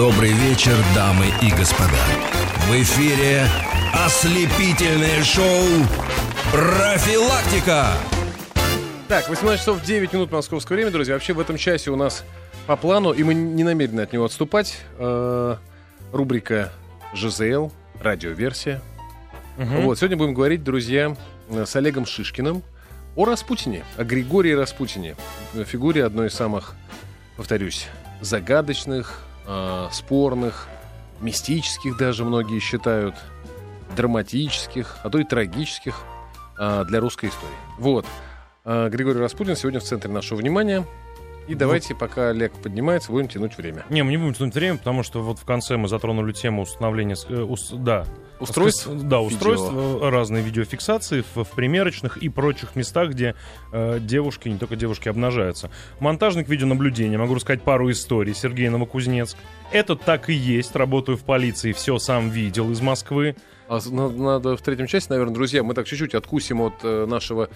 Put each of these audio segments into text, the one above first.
Добрый вечер, дамы и господа. В эфире ослепительное шоу «Профилактика». Так, 18 часов 9 минут московского времени, друзья. Вообще в этом часе у нас по плану, и мы не намерены от него отступать, э, рубрика «ЖЗЛ», радиоверсия. Вот, сегодня будем говорить, друзья, с Олегом Шишкиным о Распутине, о Григории Распутине, фигуре одной из самых, повторюсь, загадочных, э, спорных, мистических даже многие считают, драматических, а то и трагических э, для русской истории. Вот. Э, Григорий Распутин сегодня в центре нашего внимания. И давайте, пока Олег поднимается, будем тянуть время. Не, мы не будем тянуть время, потому что вот в конце мы затронули тему установления... э, ус- да. Устройств? Да, устройств, Видео. э, разные видеофиксации в, в примерочных и прочих местах, где э, девушки, не только девушки, обнажаются. Монтажник видеонаблюдения, могу рассказать пару историй. Сергей Новокузнецк. Это так и есть. Работаю в полиции, все сам видел из Москвы. А с- на- надо в третьем части, наверное, друзья, мы так чуть-чуть откусим от э, нашего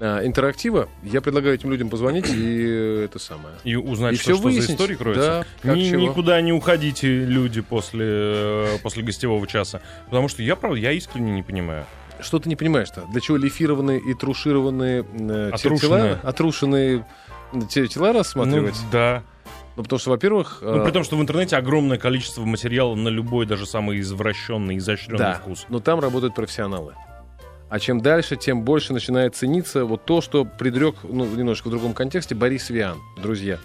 интерактива. Я предлагаю этим людям позвонить и э, это самое. И узнать, И что, всё что за истории кроется. Да, Ни- чего. никуда не уходите, люди, после, э, после гостевого часа. Потому что я, правда, я искренне не понимаю. Что ты не понимаешь-то? Для чего лифированные и трушированные э, Отрушенные. тела, отрушенные те- тела рассматривать? Ну, да. Ну, потому что, во-первых... Ну, э, при том, что в интернете огромное количество материала на любой, даже самый извращенный, изощренный да, вкус. но там работают профессионалы. А чем дальше, тем больше начинает цениться вот то, что предрек, ну, немножко в другом контексте, Борис Виан, друзья.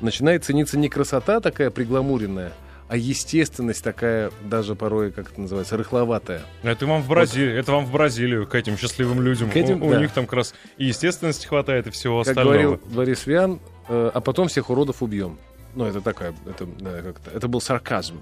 Начинает цениться не красота такая пригламуренная, а естественность такая, даже порой, как это называется, рыхловатая. Это вам в Бразилию, это вам в Бразилию, к этим счастливым людям. К этим, у, у да. них там как раз и естественности хватает, и всего Как остального. говорил Борис Виан, э, а потом всех уродов убьем. Ну, это такая, это, да, как-то, это был сарказм.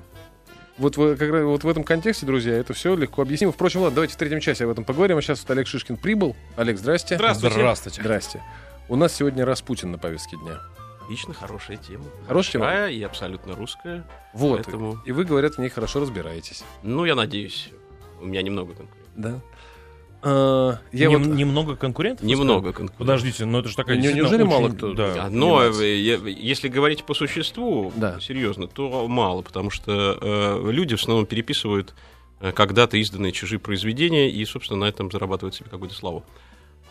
Вот, как вот в этом контексте, друзья, это все легко объяснимо. Впрочем, ладно, давайте в третьем часе об этом поговорим. А сейчас вот Олег Шишкин прибыл. Олег, здрасте. Здравствуйте. Здрасте. У нас сегодня Распутин на повестке дня. Отлично, хорошая тема. Хорошая тема? И абсолютно русская. Вот. Поэтому- И вы, говорят, в ней хорошо разбираетесь. Ну, я надеюсь, у меня немного конкурентов. Да. А, я Нем- вот... Немного конкурентов? Немного конкурентов. Подождите, но это же такая Не- неужели мало очень- кто- Да. Но э, я- если говорить по существу, Да. серьезно, то мало, потому что э, люди в основном переписывают э, когда-то изданные чужие произведения и, собственно, на этом зарабатывают себе какую-то славу.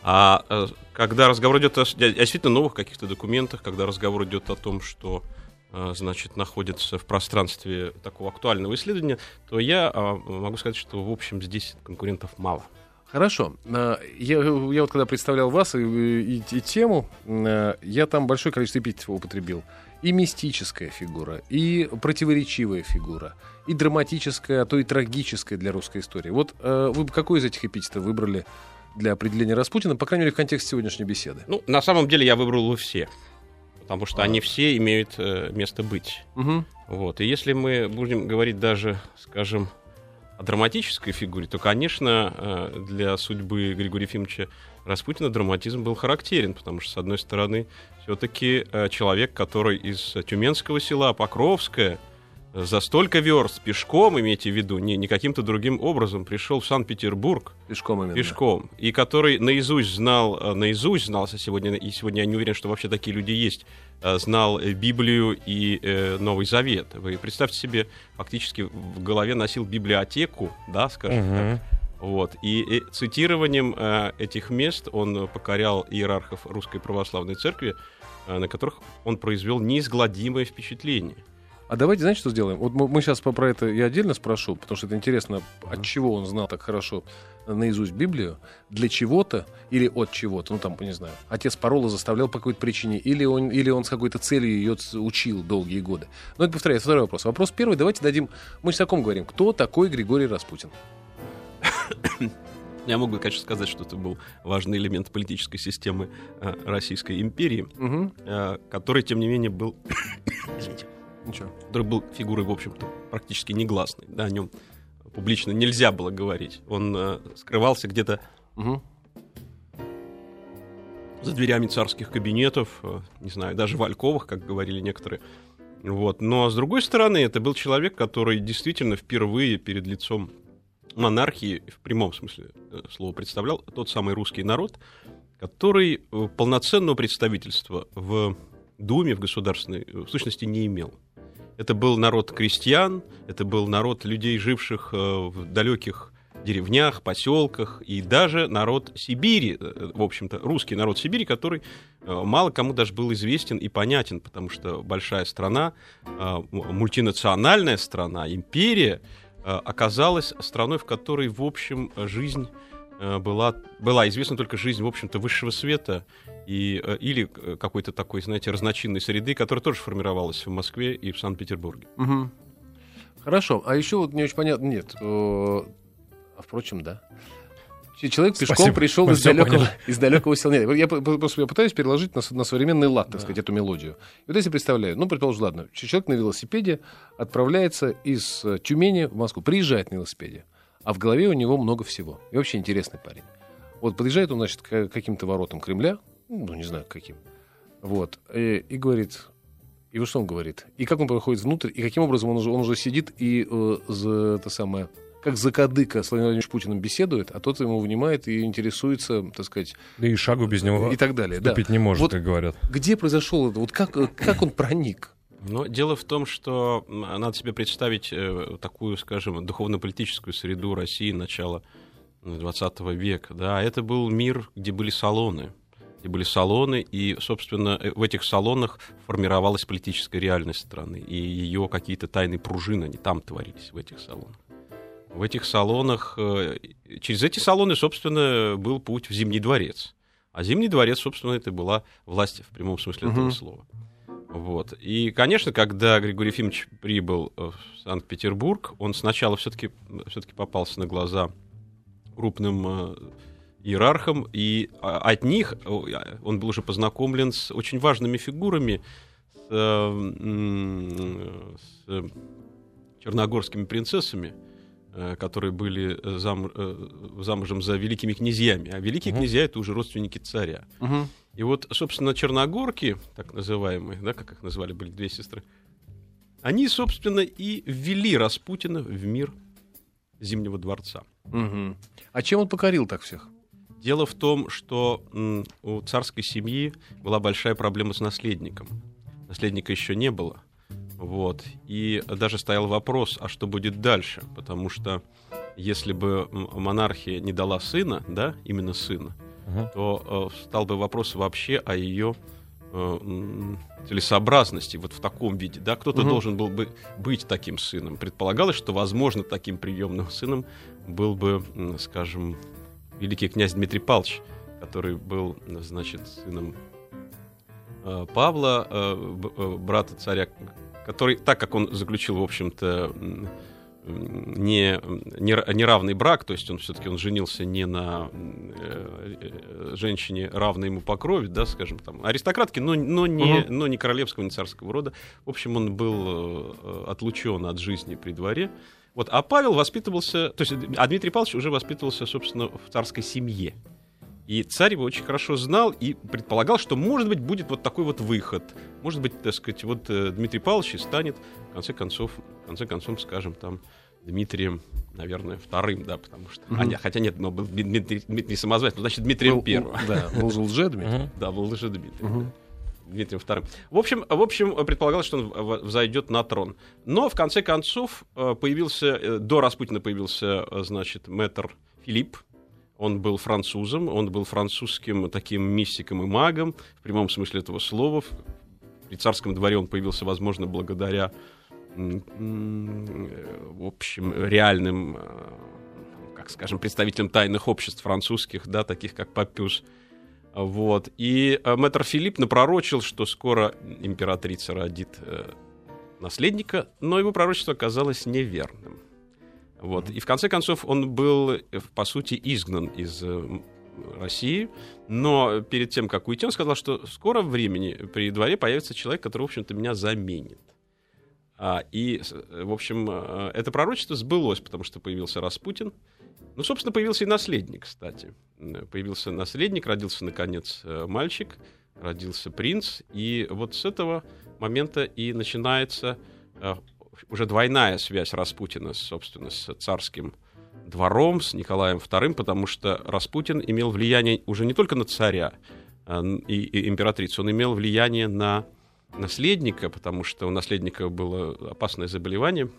А э, когда разговор идет о, о действительно новых каких-то документах, когда разговор идет о том, что э, значит, находится в пространстве такого актуального исследования, то я а, могу сказать, что, в общем, здесь конкурентов мало. Хорошо. А, Я, я вот когда представлял вас и, и- и тему, а, я там большое количество эпитетов употребил. И мистическая фигура, и противоречивая фигура, и драматическая, а то и трагическая для русской истории. Вот э, вы бы какой из этих эпитетов выбрали для определения Распутина, по крайней мере, в контексте сегодняшней беседы? Ну, на самом деле я выбрал все, потому что они все имеют э, место быть. Мгм. Вот. И если мы будем говорить даже, скажем, о драматической фигуре, то, конечно, э, для судьбы Григория Ефимовича Распутина драматизм был характерен, потому что, с одной стороны, все-таки человек, который из Тюменского села Покровское э, за столько верст пешком, имейте в виду, не, не каким-то другим образом, пришел в Санкт-Петербург, Пешком именно. пешком, и который наизусть знал, э, наизусть знал сегодня, и сегодня я не уверен, что вообще такие люди есть, э, знал э, Библию и э, Новый Завет. Вы представьте себе, фактически в голове носил библиотеку, да, скажем так. Мгм. Вот. И, э, цитированием э, этих мест он покорял иерархов Русской Православной Церкви, э, на которых он произвел неизгладимое впечатление. А давайте, знаете, что сделаем? Вот мы, сейчас про это я отдельно спрошу, потому что это интересно, от чего он знал так хорошо наизусть Библию, для чего-то или от чего-то, ну там, не знаю, отец Парола заставлял по какой-то причине, или он, или он с какой-то целью ее учил долгие годы. Но это повторяю, второй вопрос. Вопрос первый, давайте дадим, мы сейчас о ком говорим, кто такой Григорий Распутин? Я мог бы, конечно, сказать, что это был важный элемент политической системы э, Российской империи, Угу. который, тем не менее, был, извините, Ничего. который был фигурой, в общем-то, практически негласной. Да, о нем публично нельзя было говорить. Он э, скрывался где-то Угу. за дверями царских кабинетов, э, не знаю, даже в Альковых, как говорили некоторые. Вот. Но, с другой стороны, это был человек, который действительно впервые перед лицом монархии, в прямом смысле э, слова, представлял тот самый русский народ, который э, полноценного представительства в Думе, в государственной, э, в сущности, не имел. Это был народ крестьян, это был народ людей, живших э, в далеких деревнях, поселках, и даже народ Сибири, э, в общем-то, русский народ Сибири, который э, мало кому даже был известен и понятен, потому что большая страна, мультинациональная страна, империя, оказалась страной, в которой, в общем, жизнь была, была известна только жизнь, в общем-то, высшего света и, или какой-то такой, знаете, разночинной среды, которая тоже формировалась в Москве и в Санкт-Петербурге. Угу. Хорошо, а еще вот не очень понятно, нет, а впрочем, да. Человек пешком Спасибо. пришел из далекого, из далекого села. Нет, я, просто, я пытаюсь переложить на, на современный лад, так да. сказать, эту мелодию. И вот если представляю, ну, предположим, ладно, человек на велосипеде отправляется из э, Тюмени в Москву, приезжает на велосипеде, а в голове у него много всего. И вообще интересный парень. Вот подъезжает он, значит, к каким-то воротам Кремля, ну, не знаю, каким. Вот. И, и говорит, и вот что он говорит? И как он проходит внутрь, и каким образом он уже, он уже сидит и э, за это самое как закадыка с Владимиром Владимировичем Путиным беседует, а тот ему внимает и интересуется, так сказать... Да и шагу без него и так далее. Да. не может, вот как говорят. Где произошел это? Вот как, как он проник? Но дело в том, что надо себе представить э, такую, скажем, духовно-политическую среду России начала 20 века. Да, это был мир, где были салоны, где были салоны, и, собственно, э, в этих салонах формировалась политическая реальность страны, и ее какие-то тайные пружины, они там творились, в этих салонах в этих салонах, э, через эти салоны, собственно, был путь в Зимний дворец. А Зимний дворец, собственно, это была власть в прямом смысле этого слова. Вот. И, конечно, когда Григорий Ефимович прибыл в Санкт-Петербург, он сначала все-таки все попался на глаза крупным э, иерархам, и а, от них он был уже познакомлен с очень важными фигурами, с, э, с черногорскими принцессами, Э, которые были э, зам, э, замужем за великими князьями. А великие угу. князья — это уже родственники царя. Угу. И вот, собственно, черногорки, так называемые, да, как их назвали, были две сестры, они, собственно, и ввели Распутина в мир Зимнего дворца. Угу. А чем он покорил так всех? Дело в том, что у царской семьи была большая проблема с наследником. Наследника еще не было. Вот. И даже стоял вопрос, а что будет дальше? Потому что если бы монархия не дала сына, да, именно сына, угу. то э, стал бы вопрос вообще о ее э, целесообразности вот в таком виде. Да? Кто-то угу. должен был бы быть таким сыном. Предполагалось, что, возможно, таким приемным сыном был бы, скажем, великий князь Дмитрий Павлович, который был, значит, сыном э, Павла, э, брата царя который, так как он заключил, в общем-то, не, не, неравный брак, то есть он все-таки он женился не на э, э, женщине равной ему по крови, да, скажем, там, аристократки, но, но, не, угу. но не королевского, не царского рода. В общем, он был э, отлучен от жизни при дворе. Вот, а Павел воспитывался, то есть, а Дмитрий Павлович уже воспитывался, собственно, в царской семье. И царь его очень хорошо знал и предполагал, что, может быть, будет вот такой вот выход. Может быть, так сказать, вот э, Дмитрий Павлович и станет, в конце концов, в конце концов, скажем, там, Дмитрием, наверное, вторым, да, потому что... Mm-hmm. А, нет, хотя нет, но был Дмитрий, Дмитрий Самозванец, ну, значит, Дмитрием был, первым. Да, был же лже-Дмитрий. Да, был лже-Дмитрий. Дмитрием вторым. В общем, в общем, предполагалось, что он взойдет на трон. Но, в конце концов, э, появился, э, до Распутина появился, значит, мэтр Филипп, он был французом, он был французским таким мистиком и магом, в прямом смысле этого слова. При царском дворе он появился, возможно, благодаря, в общем, реальным, э, как скажем, представителям тайных обществ французских, да, таких как Папюс. Вот. И э, мэтр Филипп напророчил, что скоро императрица родит э, наследника, но его пророчество оказалось неверным. Вот. И в конце концов он был, э, по сути, изгнан из э, России, но перед тем, как уйти, он сказал, что в скором времени при дворе появится человек, который, в общем-то, меня заменит. А, и, э, в общем, это пророчество сбылось, потому что появился Распутин. Ну, собственно, появился и наследник, кстати. Появился наследник, родился, наконец, мальчик, родился принц. И вот с этого момента и начинается уже двойная связь Распутина, собственно, с царским двором, с Николаем II, потому что Распутин имел влияние уже не только на царя а, и, и императрицу, он имел влияние на наследника, потому что у наследника было опасное заболевание,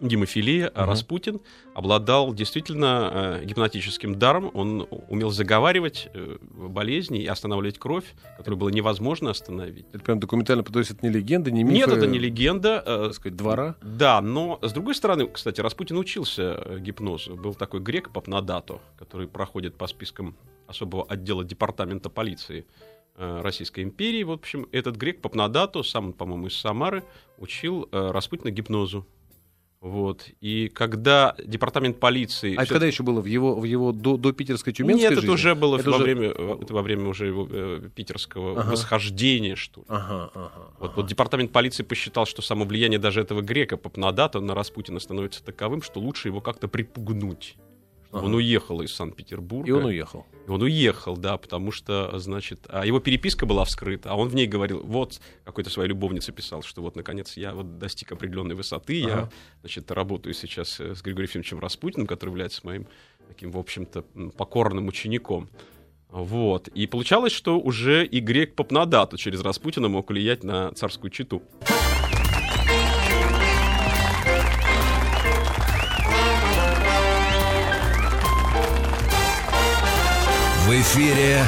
гемофилия, а Мгм. Распутин обладал действительно э, гипнотическим даром. Он умел заговаривать э, болезни и останавливать кровь, которую было невозможно остановить. Это прям документально, то есть это не легенда, не мифы. Нет, это не легенда. э, Так сказать, двора. Да, но с другой стороны, кстати, Распутин учился э, гипнозу. Был такой грек Папнадато, который проходит по спискам особого отдела департамента полиции Российской империи. В общем, этот грек Папнадато, сам, он, по-моему, из Самары, учил э, Распутина гипнозу. Вот. И когда департамент полиции... А это когда еще было? В его, в его до, до питерской тюменской Нет, это жизни? уже было Это во, уже- Время, э, это во время уже его э, питерского Ага. восхождения, что ли. Ага, ага. Вот, ага. вот департамент полиции посчитал, что само влияние даже этого грека Папнадата на Распутина становится таковым, что лучше его как-то припугнуть. Ага. Он уехал из Санкт-Петербурга. И он уехал. И он уехал, да, потому что, значит, а его переписка была вскрыта, а он в ней говорил, вот, какой-то своей любовнице писал, что вот, наконец, я вот достиг определенной высоты, я, Ага. значит, работаю сейчас э, с Григорием Ефимовичем Распутиным, который является моим таким, в общем-то, покорным учеником. Вот. И получалось, что уже и грек Папнадату через Распутина мог влиять на царскую читу. В эфире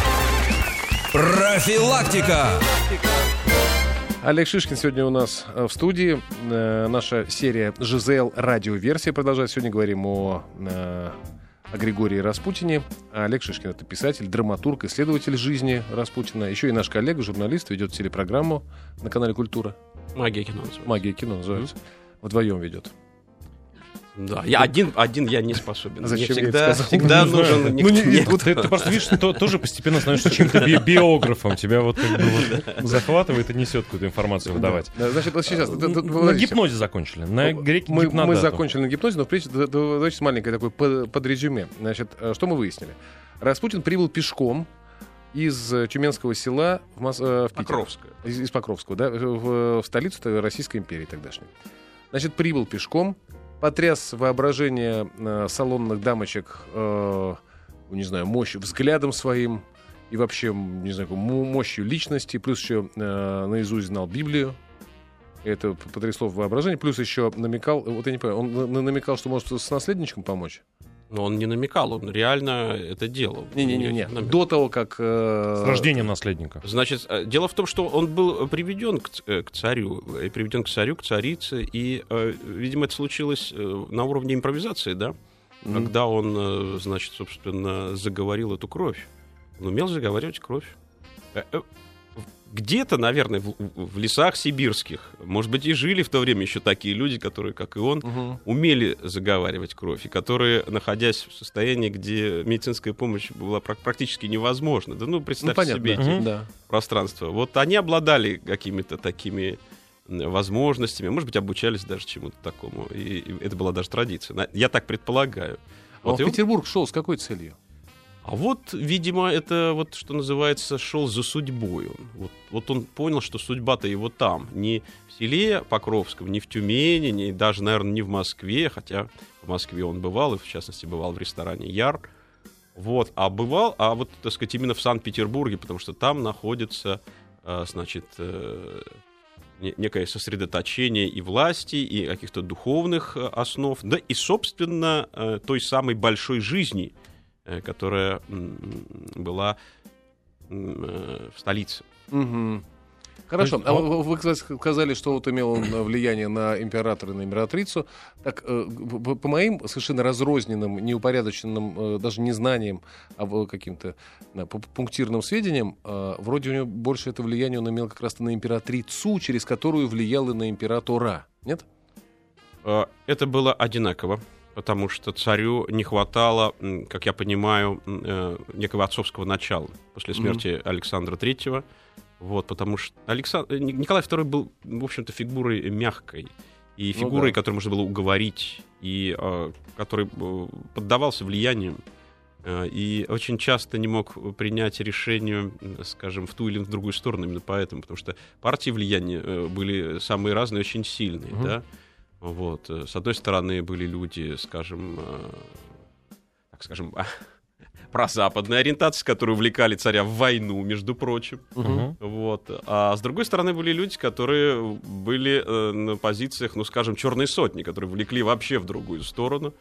профилактика. Олег Шишкин сегодня у нас э, в студии. Э, Наша серия «Жизел. Радиоверсия» продолжается. Сегодня говорим о, э, о Григории Распутине. А Олег Шишкин — это писатель, драматург, исследователь жизни Распутина. Еще и наш коллега, журналист, ведет телепрограмму на канале «Культура». Магия кино называется. «Магия кино» называется. Вдвоем ведет. Да, я один, один я не способен. Зачем Мне я это всегда, сказал? всегда Не знаю. нужен Ну, не- нет. вот ты, ты просто видишь, то- тоже постепенно становишься чем-то би- биографом. Тебя вот как бы вот захватывает и несет какую-то информацию выдавать. Да, Значит, вот сейчас... д- д- На гипнозе закончили. На греке мы, мы закончили на гипнозе, но прежде давайте маленькое такое под- подрезюме. Значит, э, что мы выяснили? Распутин прибыл пешком из э, Тюменского села в, Мос- э, в Питер. Покровская. Из, из Покровского, да, в, в столицу Российской империи тогдашней. Значит, прибыл пешком, потряс воображение э, салонных дамочек, э, не знаю, мощью, взглядом своим и вообще, не знаю, мощью личности, плюс еще э, наизусть знал Библию. Это потрясло воображение. Плюс еще намекал, вот я не понимаю, он на- на- намекал, что может с наследничком помочь? Но он не намекал, он реально это делал. Не-не-не, до того, как... э, С рождением наследника. Значит, э, дело в том, что он был приведен к, э, к царю, э, приведен к царю, к царице, и, э, видимо, это случилось на уровне импровизации, да? м, Когда он, значит, собственно, заговорил эту кровь. Он умел заговаривать кровь. Где-то, наверное, в, в лесах сибирских, может быть, и жили в то время еще такие люди, которые, как и он, мгм. умели заговаривать кровь, и которые, находясь в состоянии, где медицинская помощь была прак- практически невозможна, да ну, Ну, представьте понятно, себе эти да. пространства, вот они обладали какими-то такими возможностями, может быть, обучались даже чему-то такому, и, и это была даже традиция, я так предполагаю. А он Вот, и в он- Петербург шел с какой целью? А вот, видимо, это вот, что называется, шел за судьбой. Он. Вот, вот он понял, что судьба-то его там. Не в селе Покровском, не в Тюмени, не, даже, наверное, не в Москве, хотя в Москве он бывал, и в частности бывал в ресторане Яр. Вот, а бывал, а вот, так сказать, именно в Санкт-Петербурге, потому что там находится, э, значит, э, не- некое сосредоточение и власти, и каких-то духовных э, основ, да и, собственно, той самой большой жизни, которая м, была э, в столице. Мгм. Хорошо. Есть, А а вы, кстати, сказали, что вот имел он э, влияние на императора и на императрицу. Так, э, по моим совершенно разрозненным, неупорядоченным, э, даже не знаниям, а каким-то да, пунктирным сведениям, э, вроде у него больше это влияние он имел как раз на императрицу, через которую влиял и на императора. Нет? Э, Это было одинаково, потому что царю не хватало, как я понимаю, э, некого отцовского начала после смерти Александра Третьего. Вот, потому что Александ... э, Ник- Николай II был, в общем-то, фигурой мягкой. И Ну фигурой, да. которую можно было уговорить, и э, который поддавался влиянию. э, И очень часто не мог принять решение, скажем, в ту или в другую сторону, именно поэтому, потому что партии влияния э, были самые разные, очень сильные, Мгм. да. Вот. э, С одной стороны были люди, скажем, э, так скажем, прозападной ориентации, которые увлекали царя в войну, между прочим. Мгм. Вот. А с другой стороны были люди, которые были э, на позициях, ну, скажем, черной сотни, которые влекли вообще в другую сторону.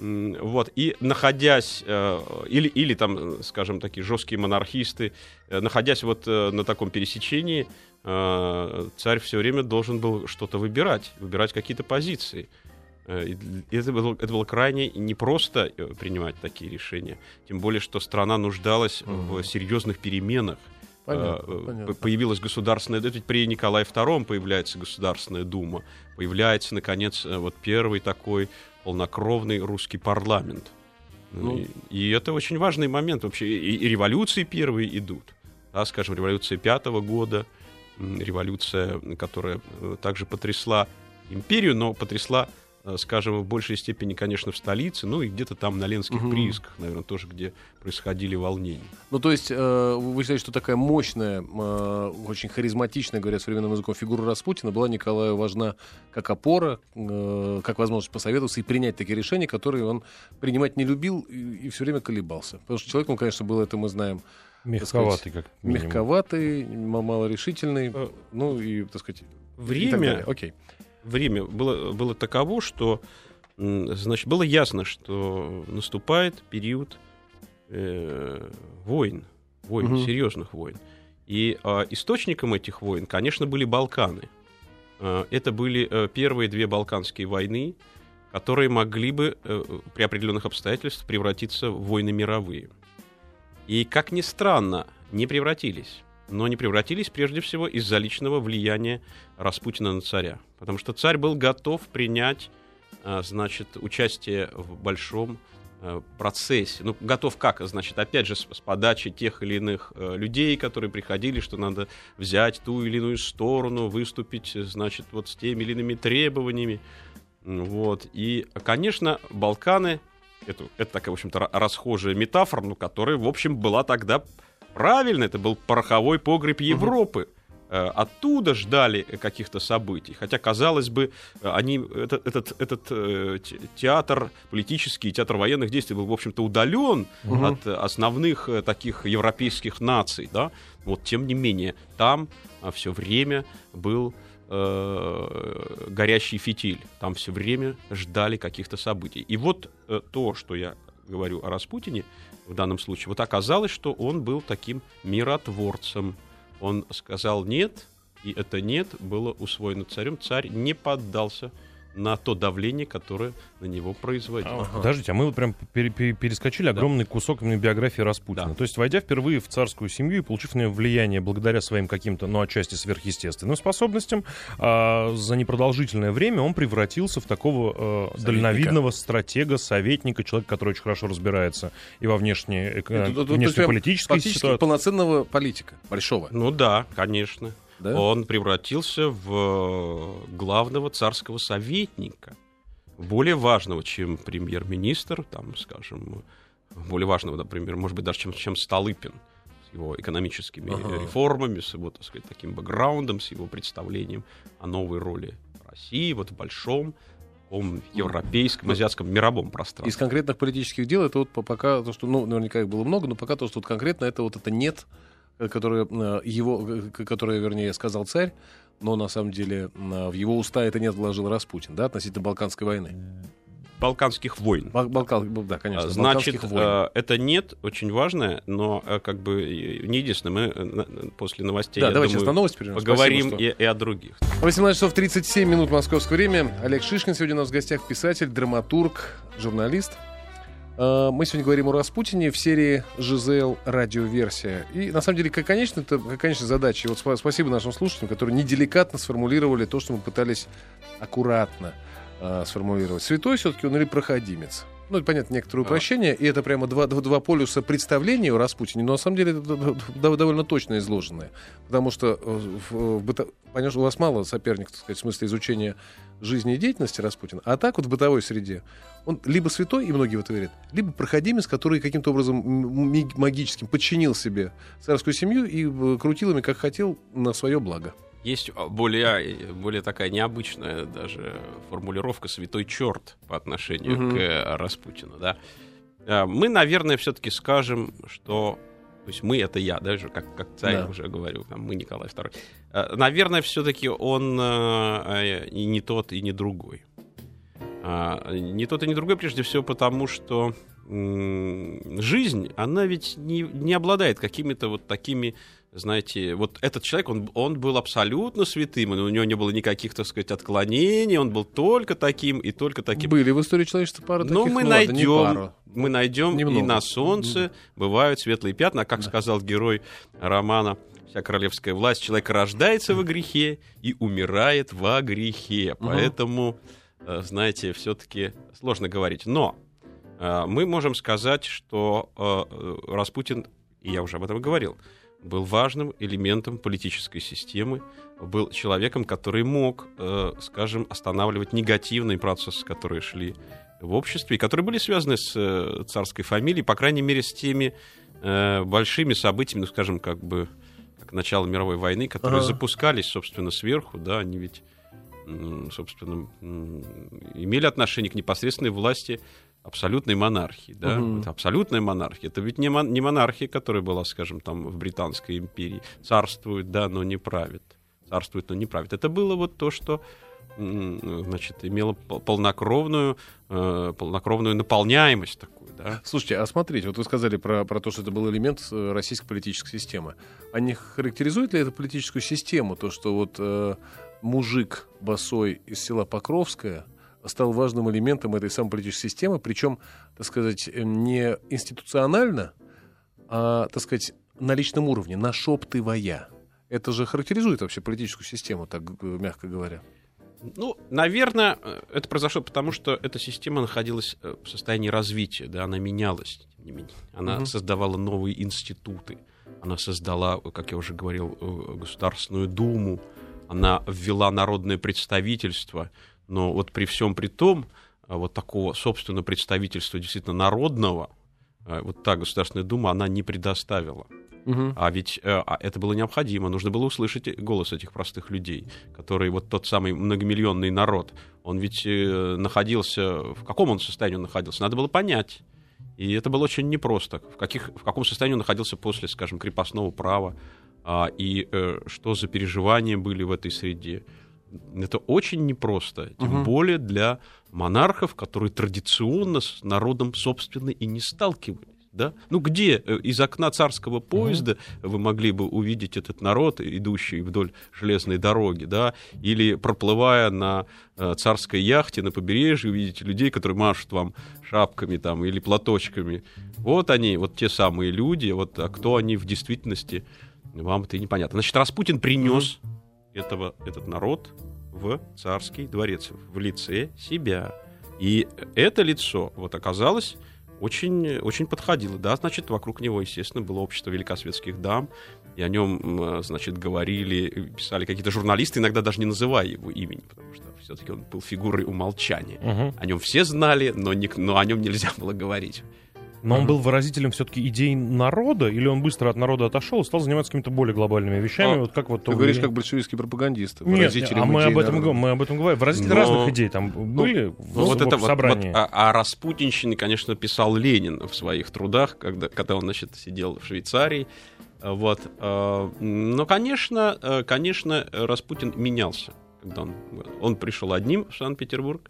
Вот. И находясь, э, или, или там, скажем, такие жесткие монархисты, э, находясь вот э, на таком пересечении, царь все время должен был что-то выбирать, выбирать какие-то позиции. И это было, это было крайне непросто принимать такие решения. Тем более, что страна нуждалась в серьезных переменах. Понятно, понятно. Появилась государственная... Ведь при Николае II появляется Государственная Дума. Появляется, наконец, вот первый такой полнокровный русский парламент. Ну. и, и это очень важный момент вообще. И, и революции первые идут. Да, скажем, революция пятого года, революция, которая э, также потрясла империю, но потрясла, скажем, в большей степени, конечно, в столице, ну и где-то там на Ленских Мгм. приисках, наверное, тоже, где происходили волнения. Ну, то есть, э, вы считаете, что такая мощная, э, очень харизматичная, говоря современным языком, фигура Распутина была Николаю важна как опора, э, как возможность посоветоваться и принять такие решения, которые он принимать не любил и, все время колебался. Потому что человек, он, конечно, был, это мы знаем, Мягковатый, как минимум. мягковатый, малорешительный, Э, ну и, так сказать, и так Время далее. Окей. Время было, было таково, что значит, было ясно, что наступает период э, войн, войн, Мгм. серьезных войн. И а, источником этих войн, конечно, были Балканы. А, это были э, первые две Балканские войны, которые могли бы э, при определенных обстоятельствах превратиться в войны мировые. И, как ни странно, не превратились. Но не превратились прежде всего из-за личного влияния Распутина на царя. Потому что царь был готов принять, а, значит, участие в большом э, процессе. Ну, готов как? Значит, опять же, с, подачи тех или иных э, людей, которые приходили, что надо взять ту или иную сторону, выступить, значит, вот с теми или иными требованиями. М, Вот. И, конечно, Балканы, это, это такая, в общем-то, ра- расхожая метафора, ну, которая, в общем, была тогда правильно. Это был пороховой погреб Европы. Э, Оттуда ждали каких-то событий. Хотя, казалось бы, э, они, этот, этот, этот те- театр политический, театр военных действий был, в общем-то, удален Мгм. от основных э, таких европейских наций. Да? Вот, тем не менее, там все время был э, горящий фитиль. Там все время ждали каких-то событий. И вот э, то, что я говорю о Распутине в данном случае, вот оказалось, что он был таким миротворцем. Он сказал нет, и это нет было усвоено царем. Царь не поддался на то давление, которое на него производило. Подождите, а мы вот прям пере- пере- перескочили огромный кусок именно биографии Распутина. Да. То есть, войдя впервые в царскую семью и получив на нее влияние благодаря своим каким-то, ну, отчасти сверхъестественным способностям, а, за непродолжительное время он превратился в такого э, Советника. дальновидного стратега, советника, человека, который очень хорошо разбирается и во внешней, это прям внешнеполитической ситуации. полноценного политика, большого. Ну да, конечно. Да? Он превратился в э, главного царского советника, более важного, чем премьер-министр, там, скажем, более важного, например, может быть, даже чем, чем Столыпин с его экономическими Ага. реформами, с его, так сказать, таким бэкграундом, с его представлением о новой роли России вот в большом таком европейском, азиатском, мировом пространстве. Из конкретных политических дел это вот по- пока то, что, ну, наверняка их было много, но пока то, что вот конкретно это вот это нет, которое э, его, э, которое, вернее, сказал царь, но на самом деле э, в его уста это нет вложил Распутин, да, относительно Балканской войны. Балканских войн. Бал- Балкан, да, конечно. А, Значит, войн. э, это нет, очень важное, но э, как бы э, не единственное. Мы э, после новостей, да, я давайте сейчас на думаю, новости перейдем. поговорим Спасибо, что- и, и о других. 18 часов 37 минут московское время. Олег Шишкин сегодня у нас в гостях писатель, драматург, журналист. Э, Мы сегодня говорим о Распутине в серии «ЖЗЛ. Радиоверсия». И, на самом деле, как конечно, это как конечная задача. И вот спа- спасибо нашим слушателям, которые неделикатно сформулировали то, что мы пытались аккуратно э, сформулировать. Святой все-таки он или проходимец? Ну, понятно, некоторое упрощение, и это прямо два, два, два полюса представления о Распутине, но на самом деле это довольно точно изложенное. Потому что э, в, в быто- понятно, что у вас мало соперников, так сказать, в смысле изучения жизни и деятельности Распутина, а так вот в бытовой среде он либо святой, и многие в это верят, либо проходимец, который каким-то образом магическим подчинил себе царскую семью и э, крутил ими, как хотел, на свое благо. Есть а, более, более такая необычная даже формулировка «святой черт» по отношению Мгм. к э, Распутину. Да? э, мы, наверное, все-таки скажем, что то есть мы это я, даже как, как царь Да. уже говорю, там, мы Николай II. Наверное, все-таки он э, э, и не тот, и не другой. А, Не тот и не другой, прежде всего, потому что жизнь, она ведь не, не обладает какими-то вот такими, знаете, вот этот человек, он, он был абсолютно святым, у него не было никаких, так сказать, отклонений, он был только таким и только таким. Были в истории человечества пара Но таких, мы ну ладно, найдем, пару. мы найдем и Немного. на солнце бывают светлые пятна, А как сказал герой романа «Вся королевская власть», человек рождается во грехе и умирает во грехе. Мгм. Поэтому, э, знаете, все-таки сложно говорить. Но э, мы можем сказать, что э, Распутин, и я уже об этом говорил, был важным элементом политической системы, был человеком, который мог, э, скажем, останавливать негативные процессы, которые шли в обществе, и которые были связаны с э, царской фамилией, по крайней мере, с теми э, большими событиями, ну, скажем, как бы как начало мировой войны, которые Ага. запускались, собственно, сверху, да, они ведь, собственно, имели отношение к непосредственной власти абсолютной монархии, да, это абсолютная монархия, это ведь не, мон- не монархия, которая была, скажем, там в Британской империи, царствует, да, но не правит, царствует, но не правит. Это было вот то, что значит, имело пол- полнокровную, э, полнокровную наполняемость такую, да. Слушайте, а смотрите, вот вы сказали про, про то, что это был элемент э, российской политической системы. А не характеризует ли это политическую систему, то, что вот э, мужик босой из села Покровское стал важным элементом этой самой политической системы, причем, так сказать, э, не институционально, а, так сказать, на личном уровне, нашептывая. Это же характеризует вообще политическую систему, так мягко говоря. Ну, наверное, э, это произошло потому, что эта система находилась э, в состоянии развития, да, она менялась, тем не менее. Она создавала новые институты, она создала, как я уже говорил, Государственную Думу, она ввела народное представительство, но вот при всем при том, э, вот такого, собственно, представительства действительно народного, э, вот та Государственная Дума, она не предоставила. А ведь э, а это было необходимо. Нужно было услышать голос этих простых людей, которые вот тот самый многомиллионный народ, он ведь э, находился... В каком он состоянии он находился? Надо было понять. И это было очень непросто. В, каких, в каком состоянии он находился после, скажем, крепостного права, а, и э, что за переживания были в этой среде. Это очень непросто, тем Мгм. более для монархов, которые традиционно с народом, собственно, и не сталкивались. Да? Ну где э, из окна царского поезда вы могли бы увидеть этот народ, идущий вдоль железной дороги, да, или проплывая на э, царской яхте на побережье, увидите людей, которые машут вам шапками там или платочками. Вот они, вот те самые люди, вот, а кто они в действительности, вам это и непонятно. Значит, Распутин принес этого, этот народ в царский дворец, в лице себя. И это лицо вот оказалось очень, очень подходило. Да, значит, вокруг него, естественно, было общество великосветских дам, и о нем, значит, говорили, писали какие-то журналисты, иногда даже не называя его имени, потому что все-таки он был фигурой умолчания. Мгм. О нем все знали, но, не, но о нем нельзя было говорить. Но он был выразителем все-таки идей народа, или он быстро от народа отошел и стал заниматься какими-то более глобальными вещами, А, вот как вот Ты говоришь, как большевистский пропагандист. Нет, а мы об этом народа. мы об этом говорим. Выразители Но- разных идей там были в, Ну, вот в это вот, собрании. вот о, о распутинщине, конечно, писал Ленин в своих трудах, когда, когда он, значит, сидел в Швейцарии. А, Вот. а, Но, конечно, э, конечно, Распутин менялся. Когда он, он пришел одним в Санкт-Петербург,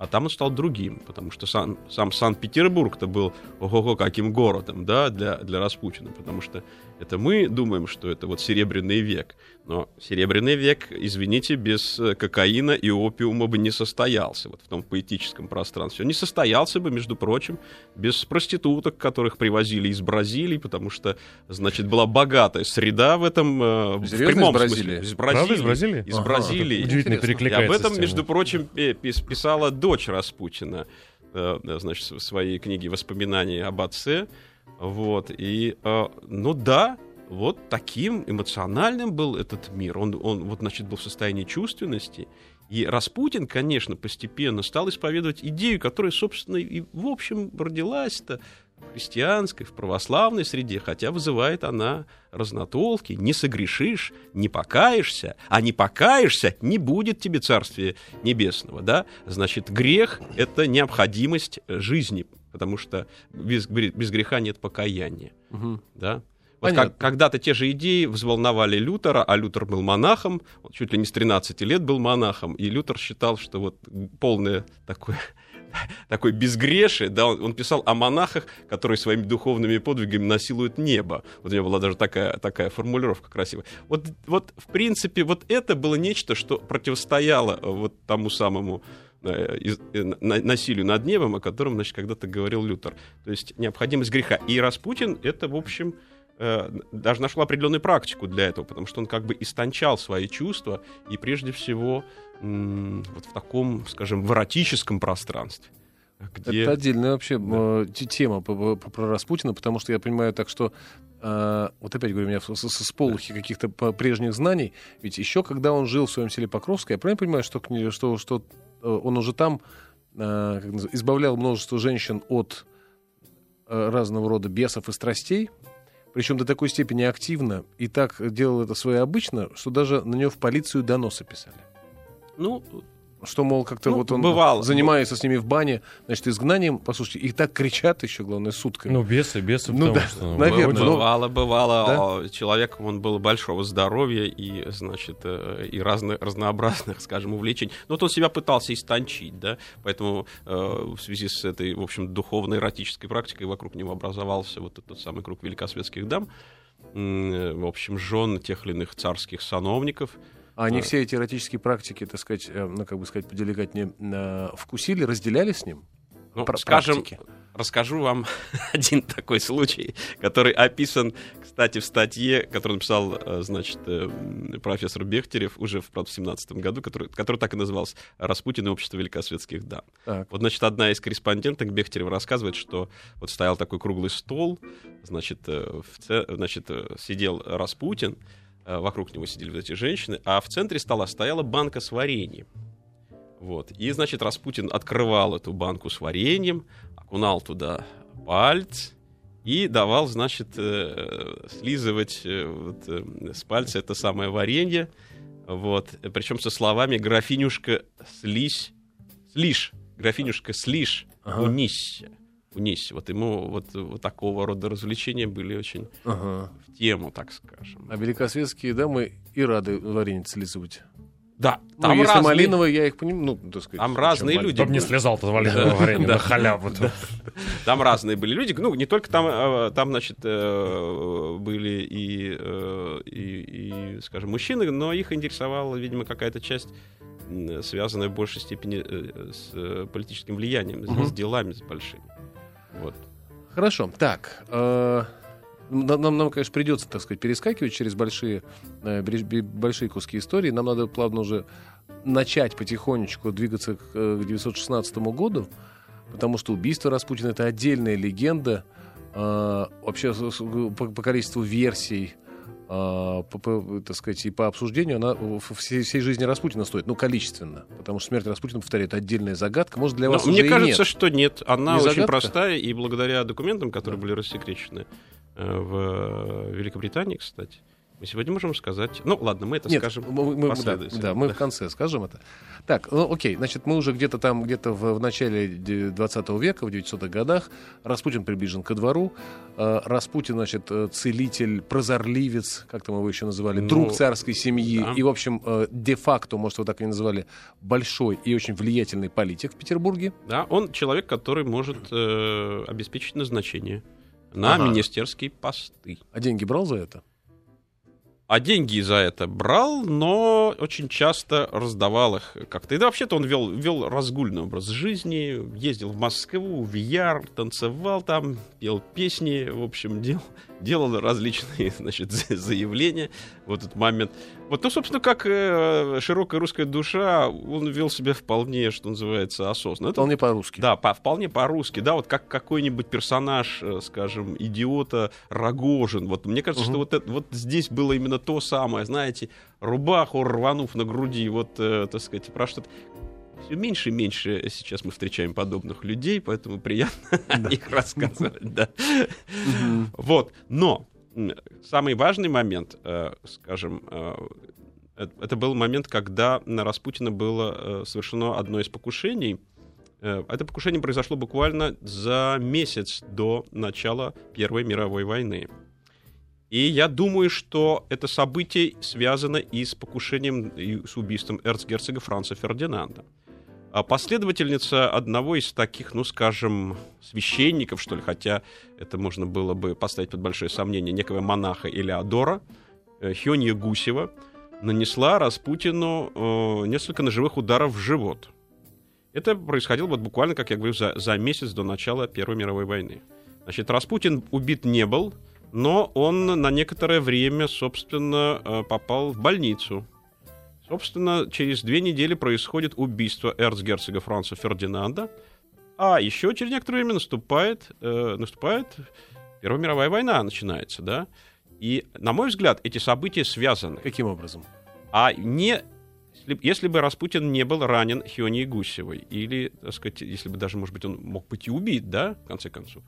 а там он стал другим, потому что сам, сам Санкт-Петербург-то был ого-го каким городом, да, для, для Распутина, потому что это мы думаем, что это вот Серебряный век, но Серебряный век, извините, без э, кокаина и опиума бы не состоялся вот в том поэтическом пространстве. Он не состоялся бы, между прочим, без проституток, которых привозили из Бразилии, потому что, значит, была богатая среда в этом э, в Серьезно, прямом из Бразилии? смысле. Из Правда, Бразилии. из Бразилии? Из Ага, Бразилии. удивительно Интересно. И об перекликается этом, между прочим, писала дочь Распутина, э, значит, в своей книге «Воспоминания об отце». Вот. И, э, ну да, вот таким эмоциональным был этот мир. Он, он вот, значит, был в состоянии чувственности. И Распутин, конечно, постепенно стал исповедовать идею, которая, собственно, и в общем родилась-то в христианской, в православной среде, хотя вызывает она разнотолки. Не согрешишь, не покаешься, а не покаешься, не будет тебе царствия небесного, да? Значит, грех — это необходимость жизни потому что без, без греха нет покаяния. Мгм. Да? Вот как, когда-то те же идеи взволновали Лютера, а Лютер был монахом, он чуть ли не с 13 лет был монахом, и Лютер считал, что вот полное такое, такое безгрешие, да, он, он писал о монахах, которые своими духовными подвигами насилуют небо. Вот у него была даже такая, такая формулировка красивая. Вот, вот, в принципе, вот это было нечто, что противостояло э, вот тому самому э, э, на- насилию над небом, о котором, значит, когда-то говорил Лютер. То есть необходимость греха. И Распутин это, в общем, даже нашел определенную практику для этого, потому что он как бы истончал свои чувства и прежде всего вот в таком, скажем, в эротическом пространстве. Где... Это отдельная вообще э, те- тема про Распутина, потому что я понимаю так, что э, вот опять говорю, у меня с, с- с полухи каких-то прежних знаний, ведь еще когда он жил в своем селе Покровское, я правильно понимаю, что, что, что э, он уже там э, избавлял множество женщин от э, разного рода бесов и страстей, причем до такой степени активно, и так делал это своеобычно, что даже на него в полицию доносы писали. Ну, Что, мол, как-то Ну, вот он бывало. занимается с ними в бане, значит, изгнанием. Послушайте, их так кричат еще, главное, сутками. Ну, бесы, бесы, Ну потому да, что... наверное, вроде- ну, бывало, бывало. Да? а, Человек, он был большого здоровья и, значит, э, и разных, разнообразных, скажем, увлечений. Но вот он себя пытался истончить, да, поэтому э, в связи с этой, в общем, духовной эротической практикой вокруг него образовался вот этот самый круг великосветских дам, э, в общем, жен тех или иных царских сановников. А они Да. все эти эротические практики, так сказать, э, ну, как бы сказать, поделикатнее, э, вкусили, разделяли с ним? Ну, Пр- скажем, практики. расскажу вам один такой случай, который описан, кстати, в статье, которую написал, э, значит, профессор Бехтерев уже в, правда, в 17 году, который, который так и назывался «Распутин и общество великосветских дам». Так. Вот, значит, одна из корреспонденток Бехтерева рассказывает, что вот стоял такой круглый стол, значит, в значит сидел Распутин, вокруг него сидели вот эти женщины, а в центре стола стояла банка с вареньем. Вот. И, значит, Распутин открывал эту банку с вареньем, окунал туда палец и давал, значит, э, слизывать э, вот, э, с пальца это самое варенье. Вот. Причем со словами «графинюшка, слизь, слишь, графинюшка, слишь, Ага. Унись». Унись. Вот ему вот, вот такого рода развлечения были очень Ага. в тему, так скажем. А великосветские дамы и рады варенье слизывать. Да, Ну, там если разные, малиновые, я их понимаю, ну, так сказать. Там разные люди Чтоб не слезал-то вареное варенье Да. на халяву. там разные были люди. Ну, не только там, э, там, значит, э, были и, э, и, и, скажем, мужчины, но их интересовала, видимо, какая-то часть, связанная в большей степени э, с политическим влиянием, с делами, с большими. Вот. Хорошо. Так. э, Нам, нам, конечно, придется, так сказать, перескакивать через большие, э, большие куски истории. Нам надо плавно уже начать потихонечку двигаться к э, к 916 году, потому что убийство Распутина — это отдельная легенда. э, Вообще, по, по количеству версий, по, по, так сказать, и по обсуждению, она всей, всей жизни Распутина стоит, ну, количественно. Потому что смерть Распутина, повторяю, это отдельная загадка. Может, для Но вас мне уже и кажется, нет. что нет. Она Не очень загадка? простая, и благодаря документам, которые Да. были рассекречены э, в Великобритании, кстати, мы сегодня можем сказать... Ну, ладно, мы это Нет, скажем мы, мы- да, да, мы Да. в конце скажем это. Так, ну окей, значит, мы уже где-то там, где-то в, в начале де- 20 века, в 900-х годах, Распутин приближен ко двору. Э, Распутин, значит, э, целитель, прозорливец, как там его еще называли, Ну, друг царской семьи. да. И, в общем, э, де-факто, может, его так и называли, большой и очень влиятельный политик в Петербурге. Да, он человек, который может э, обеспечить назначение на Ага. министерские посты. А деньги брал за это? А деньги за это брал, но очень часто раздавал их как-то. И да, вообще-то он вел, вел разгульный образ жизни, ездил в Москву, в Яр, танцевал там, пел песни, в общем, дел, делал различные, значит, за- заявления в этот момент. Вот, ну, собственно, как э, широкая русская душа, он вел себя вполне, что называется, осознанно. Это Вполне по-русски. да, по- вполне по-русски, да, вот как какой-нибудь персонаж, э, скажем, идиота Рогожин. Вот мне кажется, Мгм. что вот, это- вот здесь было именно то самое, знаете, рубаху рванув на груди, вот, э, так сказать, про что-то. Все меньше и меньше сейчас мы встречаем подобных людей, поэтому приятно о них рассказывать, да. Вот, но самый важный момент, э, скажем, э, э, это был момент, когда на Распутина было совершено одно из покушений Это покушение произошло буквально за месяц до начала Первой мировой войны. И я думаю, что это событие связано и с покушением, и с убийством эрцгерцога Франца Фердинанда. А последовательница одного из таких, ну, скажем, священников, что ли, хотя это можно было бы поставить под большое сомнение, некого монаха Элеодора, э, Хиония Гусева, нанесла Распутину э, несколько ножевых ударов в живот. Это происходило вот буквально, как я говорю, за, за месяц до начала Первой мировой войны. Значит, Распутин убит не был, но он на некоторое время, собственно, э, попал в больницу. Собственно, через две недели происходит убийство эрцгерцога Франца Фердинанда, а еще через некоторое время наступает, э, наступает Первая мировая война, начинается, да. И, на мой взгляд, эти события связаны. Каким образом? А не если, бы Распутин не был ранен Хионией Гусевой, или, так сказать, если бы даже, может быть, он мог быть и убит, да, в конце концов,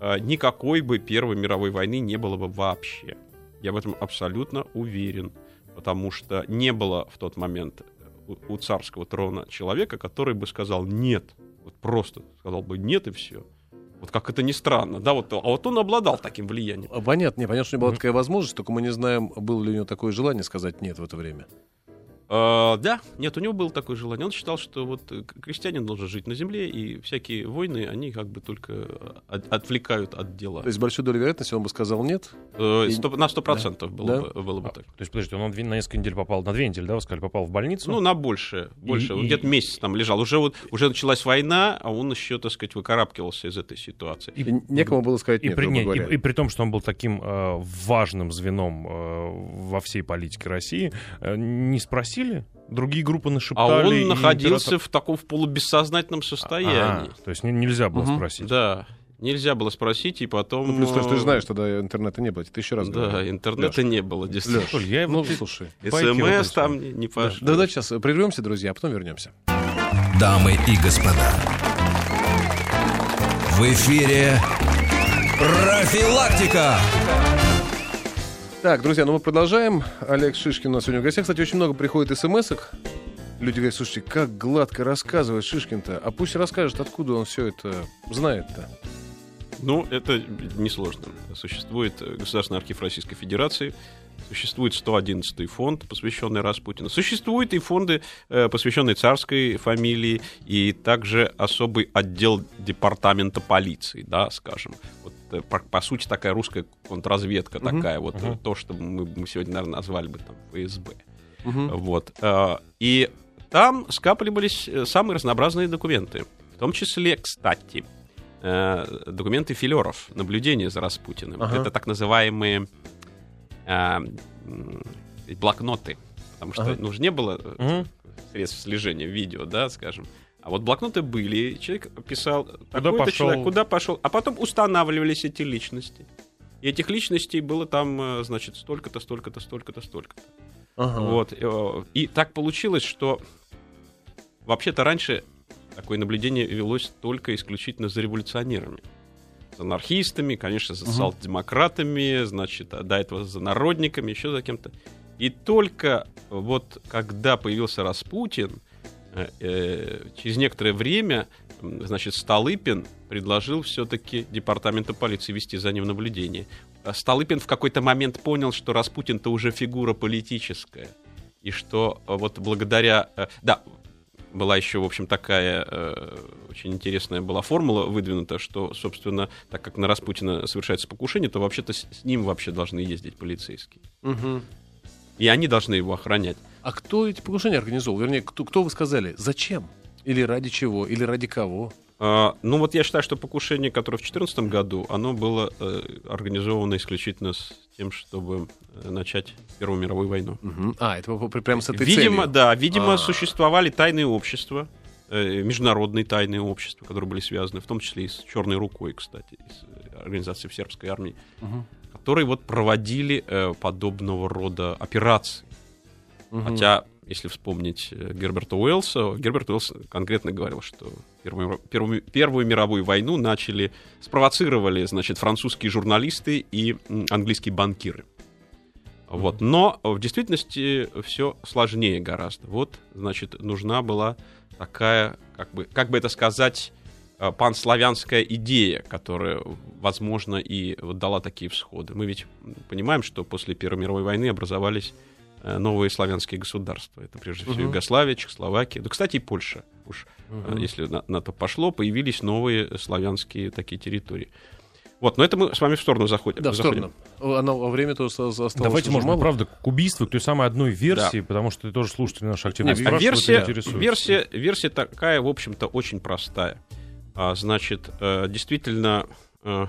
а, никакой бы Первой мировой войны не было бы вообще. Я в этом абсолютно уверен, потому что не было в тот момент у, у царского трона человека, который бы сказал «нет», вот просто сказал бы «нет» и все. Вот как это ни странно, да, вот, а вот он обладал таким влиянием. Понятно, не, понятно, что у него была такая возможность, только мы не знаем, было ли у него такое желание сказать нет в это время. А, да, нет, у него было такое желание. Он считал, что вот э, крестьянин должен жить на земле, и всякие войны, они как бы только от- отвлекают от дела. То есть большой долей вероятности он бы сказал нет. Э, и- на сто процентов было, Да? бы, было бы А, так. То есть, подождите, он на несколько недель попал, на две недели, да, вы сказали, попал в больницу? Ну, на больше. больше. И- Он и- где-то месяц там лежал. Уже, вот, уже началась война, а он еще, так сказать, выкарабкивался из этой ситуации. И некому было сказать И нет, при, грубо не- говоря. и- и при том, что он был таким э, важным звеном э, во всей политике России, э, не спросили? Другие группы А нашептали. он и находился император- в таком в полубессознательном состоянии. А, то есть не- нельзя было Мгм. спросить. Да, нельзя было спросить, и потом... Ну, плюс то, что ты э, же знаешь, тогда интернета не было. Ты еще раз Да, говорю. интернета не было, действительно. Толь, я Ну, вот и- слушай. СМС там не, не пошло. Да, давайте сейчас прервемся, друзья, а потом вернемся. Дамы и господа, в эфире профилактика. Так, друзья, ну мы продолжаем. Олег Шишкин у нас сегодня в гостях. Кстати, очень много приходит смс -ок. Люди говорят, слушайте, как гладко рассказывает Шишкин-то. А пусть расскажет, откуда он все это знает-то. Ну, это несложно. Существует Государственный архив Российской Федерации, существует 111 фонд, посвященный Распутину. Существуют и фонды, э, посвященные царской фамилии, и также особый отдел департамента полиции, да, скажем. Вот, э, по, по сути, такая русская контрразведка, Мгм. такая вот, Мгм. то, что мы, мы сегодня, наверное, назвали бы там ФСБ. Мгм. Вот. э, И там скапливались э, самые разнообразные документы. В том числе, кстати, э, документы филеров, наблюдения за Распутиным. Ага. Это так называемые э, блокноты. Потому что Ага. ну, же не было Мгм. средств слежения видео, да, скажем. А вот блокноты были, человек писал, Куда пошел? человек, куда пошел, а потом устанавливались эти личности. И этих личностей было там, э, значит, столько-то, столько-то, столько-то, столько-то. Ага. Вот. э, И так получилось, что вообще-то раньше такое наблюдение велось только исключительно за революционерами. За анархистами, конечно, за социал-демократами, значит, а до этого за народниками, еще за кем-то. И только вот когда появился Распутин, через некоторое время, значит, Столыпин предложил все-таки департаменту полиции вести за ним наблюдение. А Столыпин в какой-то момент понял, что Распутин-то уже фигура политическая. И что э, вот благодаря... э, Да, была еще, в общем, такая э, очень интересная была формула выдвинута, что, собственно, так как на Распутина совершается покушение, то вообще-то с, с ним вообще должны ездить полицейские. Мгм. И они должны его охранять. А кто эти покушения организовал? Вернее, кто, кто вы сказали? Зачем? Или ради чего? Или ради кого? А, ну вот я считаю, что покушение, которое в 2014 году, оно было э, организовано исключительно с тем, чтобы э, начать Первую мировую войну. Мгм. А, это прямо с этой видимо, целью. да, видимо, А. существовали тайные общества, э, международные тайные общества, которые были связаны, в том числе и с Черной рукой, кстати, с э, организацией в сербской армии, Мгм. которые вот проводили э, подобного рода операции. Мгм. Хотя, если вспомнить э, Герберта Уэллса, Герберт Уэллс конкретно говорил, что Первую, Первую- Первую мировую войну начали, спровоцировали, значит, французские журналисты и английские банкиры. Вот. Но в действительности все сложнее гораздо. Вот, значит, нужна была такая, как бы, как бы это сказать, э, панславянская идея, которая, возможно, и вот дала такие всходы. Мы ведь понимаем, что после Первой мировой войны образовались новые славянские государства. Это прежде всего Мгм. Югославия, Чехословакия, да, кстати, и Польша. Уж э, если на, на то пошло, появились новые славянские такие территории. Вот, но это мы с вами в сторону заходим. Да, в сторону. Она во время-то осталось Давайте, может, мало. правда, к убийству, к той самой одной версии, потому что тоже слушатели наши активно Не, А версия, версия, версия такая, в общем-то, очень простая. А, значит, э, действительно, э,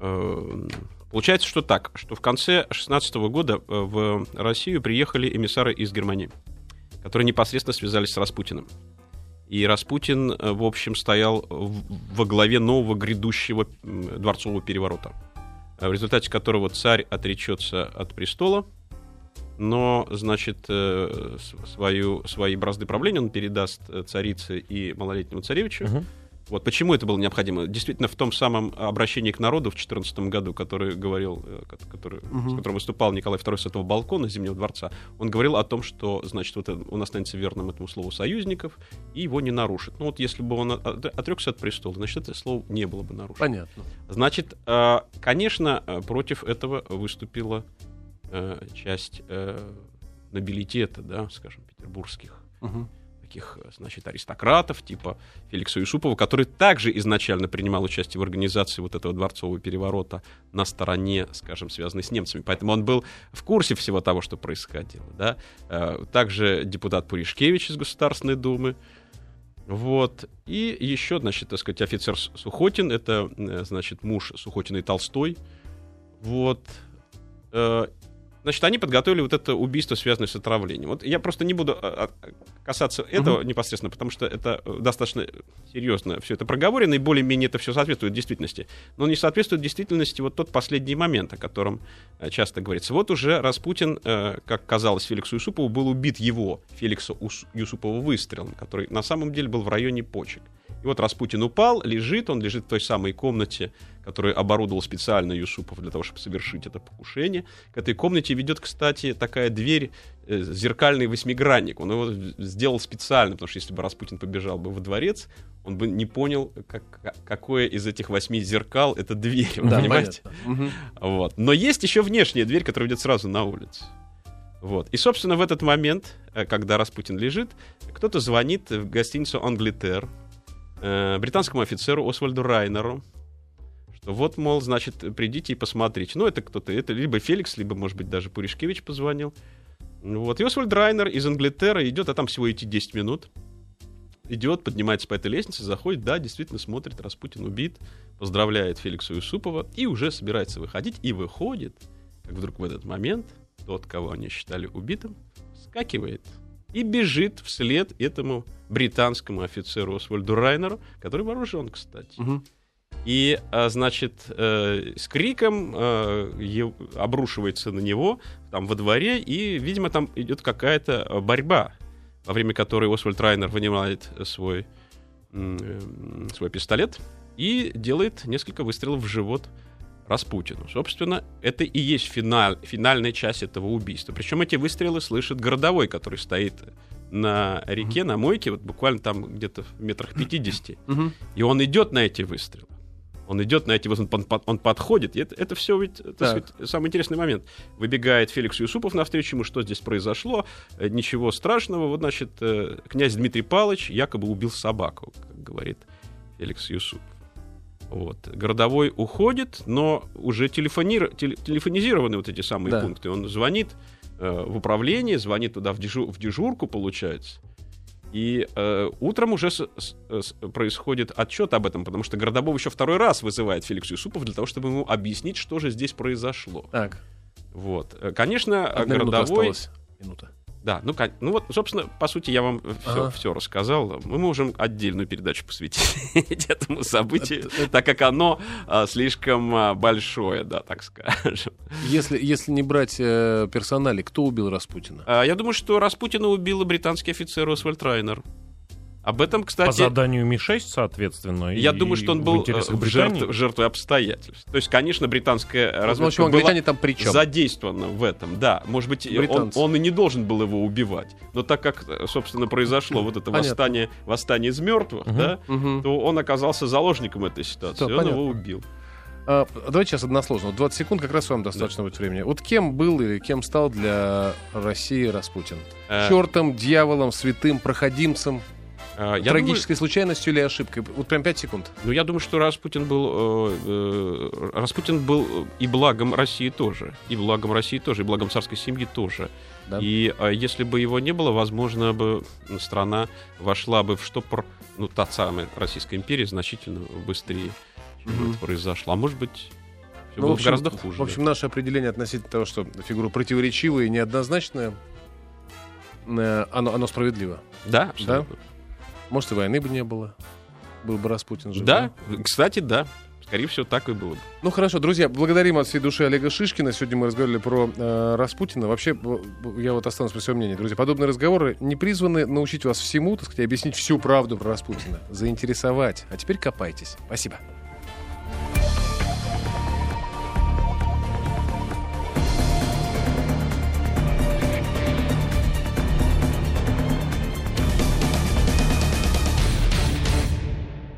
э, получается, что так, что в конце 16 года э, в Россию приехали эмиссары из Германии, которые непосредственно связались с Распутиным. И Распутин, э, в общем, стоял во главе нового грядущего дворцового переворота, э, в результате которого царь отречется от престола, но, значит, свою, свои бразды правления он передаст царице и малолетнему царевичу. Мгм. Вот почему это было необходимо? Действительно, в том самом обращении к народу в 2014 году, который говорил, э, ко- который, Мгм. с которым выступал Николай II с этого балкона Зимнего дворца, он говорил о том, что, значит, вот он останется верным этому слову союзников и его не нарушит. Ну вот если бы он от- отрекся от престола, значит, это слово не было бы нарушено. Понятно. Значит, э, конечно, э, против этого выступила часть нобилитета, да, скажем, петербургских Мгм. Таких, э, значит, аристократов, типа Феликса Юсупова, который также изначально принимал участие в организации вот этого дворцового переворота на стороне, скажем, связанной с немцами. Поэтому он был в курсе всего того, что происходило. Да? Э, Также депутат Пуришкевич из Государственной Думы. Вот. И еще, значит, так сказать, офицер Сухотин, это, э, значит, муж Сухотина и Толстой. Вот. Э, Значит, они подготовили вот это убийство, связанное с отравлением. Вот я просто не буду а, касаться этого непосредственно, потому что это э, достаточно серьезно все это проговорено, и более-менее это все соответствует действительности. Но не соответствует действительности вот тот последний момент, о котором э, часто говорится. Вот уже Распутин, э, как казалось Феликсу Юсупову, был убит его, Феликса Юсупова, выстрелом, который на самом деле был в районе почек. И вот Распутин упал, лежит, он лежит в той самой комнате, которую оборудовал специально Юсупов для того, чтобы совершить это покушение. К этой комнате ведет, кстати, такая дверь, э, зеркальный восьмигранник. Он его сделал специально, потому что если бы Распутин побежал бы во дворец, он бы не понял, как- какое из этих восьми зеркал это дверь. Вы Да, понимаете? понятно. Вот. Но есть еще внешняя дверь, которая ведет сразу на улицу. Вот. И, собственно, в этот момент, э, когда Распутин лежит, кто-то звонит в гостиницу «Англитер» э, британскому офицеру Освальду Райнеру, что вот, мол, значит, придите и посмотрите. Ну, это кто-то, это либо Феликс, либо, может быть, даже Пуришкевич позвонил. Вот. И Освальд Райнер из Англитера идет, а там всего идти 10 минут. Идет, поднимается по этой лестнице, заходит, да, действительно смотрит, Распутин убит, поздравляет Феликса Юсупова и уже собирается выходить. И выходит, как вдруг в этот момент тот, кого они считали убитым, скакивает и бежит вслед этому британскому офицеру Освальду Райнеру, который вооружен, кстати. Мгм. И, а, значит, э, с криком э, обрушивается на него там во дворе, и, видимо, там идет какая-то борьба, во время которой Освальд Райнер вынимает свой, э, свой пистолет и делает несколько выстрелов в живот Распутину. Собственно, это и есть финаль, финальная часть этого убийства. Причем эти выстрелы слышит городовой, который стоит на реке, на мойке, вот буквально там где-то в метрах 50. Мгм. И он идет на эти выстрелы. Он идет на эти выстрелы, он, под- он подходит. И это, это все ведь, так Так. сказать, самый интересный момент. Выбегает Феликс Юсупов навстречу ему, что здесь произошло. Э, Ничего страшного. Вот, значит, э, князь Дмитрий Палыч якобы убил собаку, как говорит Феликс Юсупов. Вот. Городовой уходит, но уже телефонир... теле- телефонизированы вот эти самые Да. пункты. Он звонит э, в управление, звонит туда в, дежу- в дежурку, получается. И э, утром уже с- с- с- происходит отчет об этом, потому что Городовой еще второй раз вызывает Феликс Юсупов для того, чтобы ему объяснить, что же здесь произошло. Так, Вот. Э, Конечно, одна минута Городовой... осталась. Минута. Да, ну, ну вот, собственно, по сути, я вам Ага. все, рассказал. Мы можем отдельную передачу посвятить этому событию, так как оно а, слишком а, большое, да, так скажем. Если, если не брать э, персонали, кто убил Распутина? А, Я думаю, что Распутина убил британский офицер Освальд Райнер. Об этом, По кстати, заданию Ми-6, соответственно. я и думаю, что он был э, жертв- жертвой обстоятельств. То есть, конечно, британская Ну, разведка была англичане там при чем? задействована в этом, да. Может быть, он, Британцы. он и не должен был его убивать. Но так как, э, собственно, произошло вот это Понятно. восстание, восстание из мертвых, Мгм. да, Мгм. то он оказался заложником этой ситуации. Всё, и он понятно. его убил. А, давайте сейчас односложно. Вот 20 секунд, как раз вам достаточно будет времени. Вот кем был или кем стал для России Распутин? Э, Чертом, дьяволом, святым, проходимцем, я трагической случайностью или ошибкой? Вот прям 5 секунд. Ну, я думаю, что Распутин был, э, э, Распутин был и благом России тоже, и благом России тоже, и благом царской семьи тоже. Да. И э, если бы его не было, возможно бы страна вошла бы в штопор, ну, та самая Российская империя значительно быстрее, чем Мгм. это произошло. А может быть, Ну, было в общем, гораздо хуже. В общем, наше определение относительно того, что фигура противоречивая и неоднозначная, э, оно, оно справедливо. да, абсолютно. Может, и войны бы не было. Был бы Распутин жив. Да, кстати, да. Скорее всего, так и было бы. Ну хорошо, друзья, благодарим от всей души Олега Шишкина. Сегодня мы разговаривали про э, Распутина. Вообще, я вот останусь при своем мнении. Друзья, подобные разговоры не призваны научить вас всему, так сказать, объяснить всю правду про Распутина, заинтересовать. А теперь копайтесь. Спасибо.